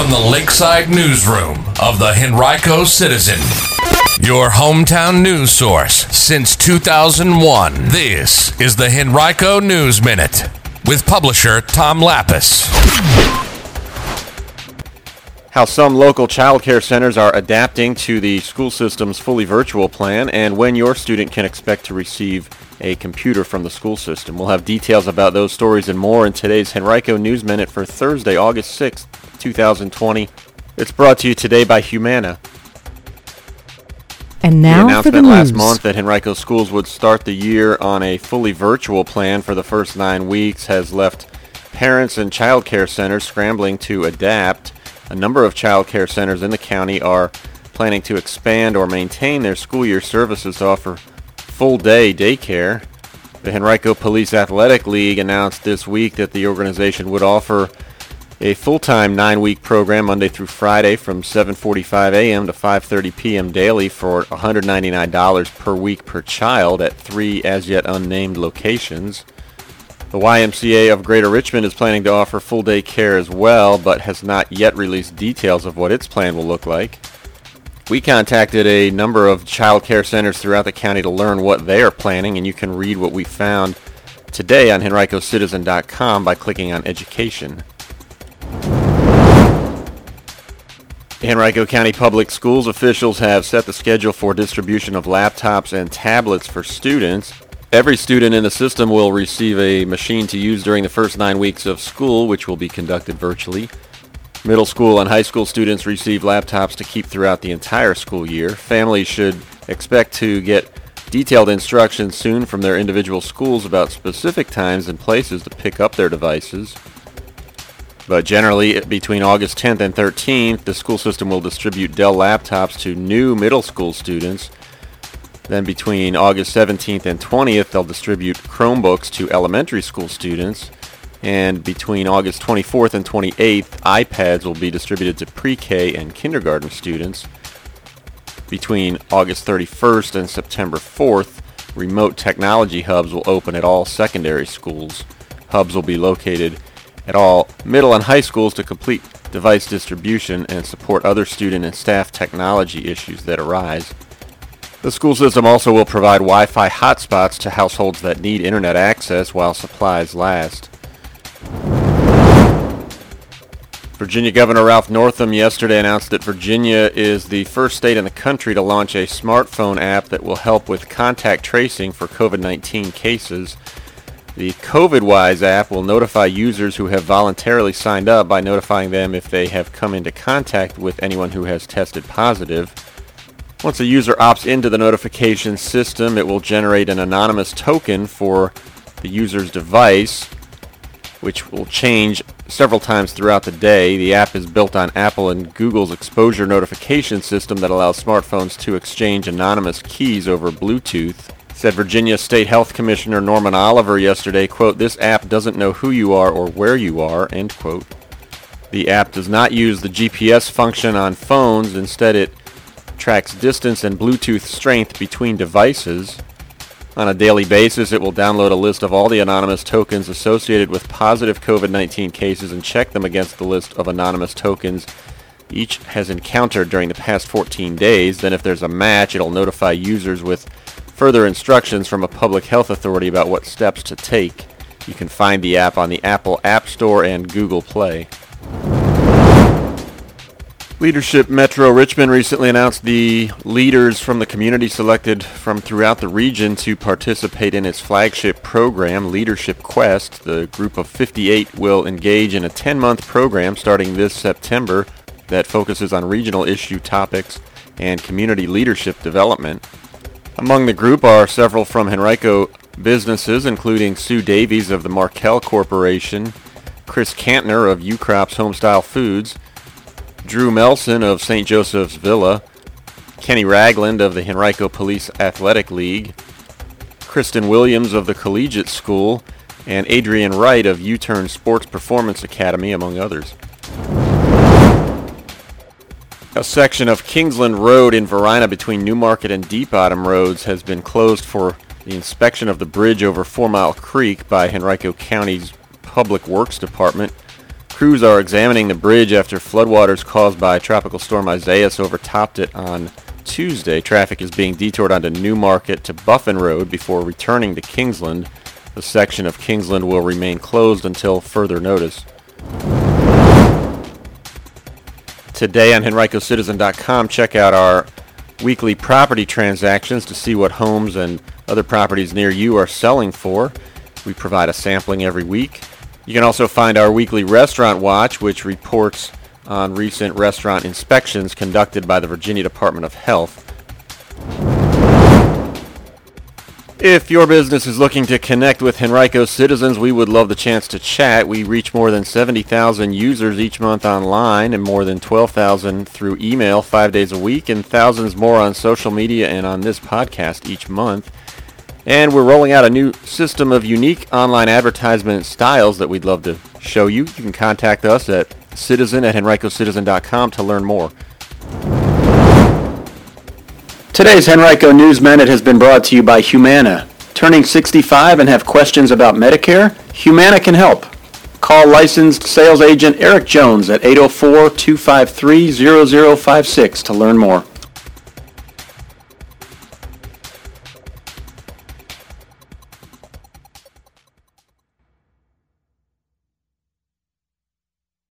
from the Lakeside Newsroom of the Henrico Citizen, your hometown news source since 2001. This is the Henrico News Minute with publisher Tom Lappas. How some local child care centers are adapting to the school system's fully virtual plan, and when your student can expect to receive a computer from the school system. We'll have details about those stories and more in today's Henrico News Minute for Thursday, August 6th, 2020. It's brought to you today by Humana. And now the for the announcement news. last month that Henrico schools would start the year on a fully virtual plan for the first nine weeks has left parents and child care centers scrambling to adapt. A number of child care centers in the county are planning to expand or maintain their school year services to offer full day daycare. The Henrico Police Athletic League announced this week that the organization would offer a full-time nine-week program Monday through Friday from 7:45 a.m. to 5:30 p.m. daily for $199 per week per child at three as yet unnamed locations. The YMCA of Greater Richmond is planning to offer full-day care as well, but has not yet released details of what its plan will look like. We contacted a number of child care centers throughout the county to learn what they are planning, and you can read what we found today on henricocitizen.com by clicking on education. Henrico County Public Schools officials have set the schedule for distribution of laptops and tablets for students. Every student in the system will receive a machine to use during the first nine weeks of school, which will be conducted virtually. Middle school and high school students receive laptops to keep throughout the entire school year. Families should expect to get detailed instructions soon from their individual schools about specific times and places to pick up their devices. But generally, between August 10th and 13th, the school system will distribute Dell laptops to new middle school students. Then between August 17th and 20th, they'll distribute Chromebooks to elementary school students. And between August 24th and 28th, iPads will be distributed to pre-K and kindergarten students. Between August 31st and September 4th, remote technology hubs will open at all secondary schools. Hubs will be located at all middle and high schools to complete device distribution and support other student and staff technology issues that arise. The school system also will provide Wi-Fi hotspots to households that need internet access while supplies last. Virginia Governor Ralph Northam yesterday announced that Virginia is the first state in the country to launch a smartphone app that will help with contact tracing for COVID-19 cases. The COVIDWise app will notify users who have voluntarily signed up by notifying them if they have come into contact with anyone who has tested positive. Once a user opts into the notification system, it will generate an anonymous token for the user's device, which will change several times throughout the day. The app is built on Apple and Google's exposure notification system that allows smartphones to exchange anonymous keys over Bluetooth. Said Virginia State Health Commissioner Norman Oliver yesterday, quote, this app doesn't know who you are or where you are, end quote. The app does not use the GPS function on phones. Instead, it tracks distance and Bluetooth strength between devices. On a daily basis, it will download a list of all the anonymous tokens associated with positive COVID-19 cases and check them against the list of anonymous tokens each has encountered during the past 14 days. Then if there's a match, it'll notify users with further instructions from a public health authority about what steps to take. You can find the app on the Apple App Store and Google Play. Leadership Metro Richmond recently announced the leaders from the community selected from throughout the region to participate in its flagship program, Leadership Quest. The group of 58 will engage in a 10-month program starting this September that focuses on regional issue topics and community leadership development. Among the group are several from Henrico businesses, including Sue Davies of the Markel Corporation, Chris Cantner of Ukrop's Homestyle Foods, Drew Melson of St. Joseph's Villa, Kenny Ragland of the Henrico Police Athletic League, Kristen Williams of the Collegiate School, and Adrian Wright of U-Turn Sports Performance Academy, among others. A section of Kingsland Road in Varina between Newmarket and Deep Bottom Roads has been closed for the inspection of the bridge over Four Mile Creek by Henrico County's Public Works Department. Crews are examining the bridge after floodwaters caused by Tropical Storm Isaias overtopped it on Tuesday. Traffic is being detoured onto Newmarket to Buffin Road before returning to Kingsland. The section of Kingsland will remain closed until further notice. Today on HenricoCitizen.com, check out our weekly property transactions to see what homes and other properties near you are selling for. We provide a sampling every week. You can also find our weekly restaurant watch, which reports on recent restaurant inspections conducted by the Virginia Department of Health. If your business is looking to connect with Henrico citizens, we would love the chance to chat. We reach more than 70,000 users each month online and more than 12,000 through email five days a week and thousands more on social media and on this podcast each month. And we're rolling out a new system of unique online advertisement styles that we'd love to show you. You can contact us at citizen at henricocitizen.com to learn more. Today's Henrico News Minute has been brought to you by Humana. Turning 65 and have questions about Medicare? Humana can help. Call licensed sales agent Eric Jones at 804-253-0056 to learn more.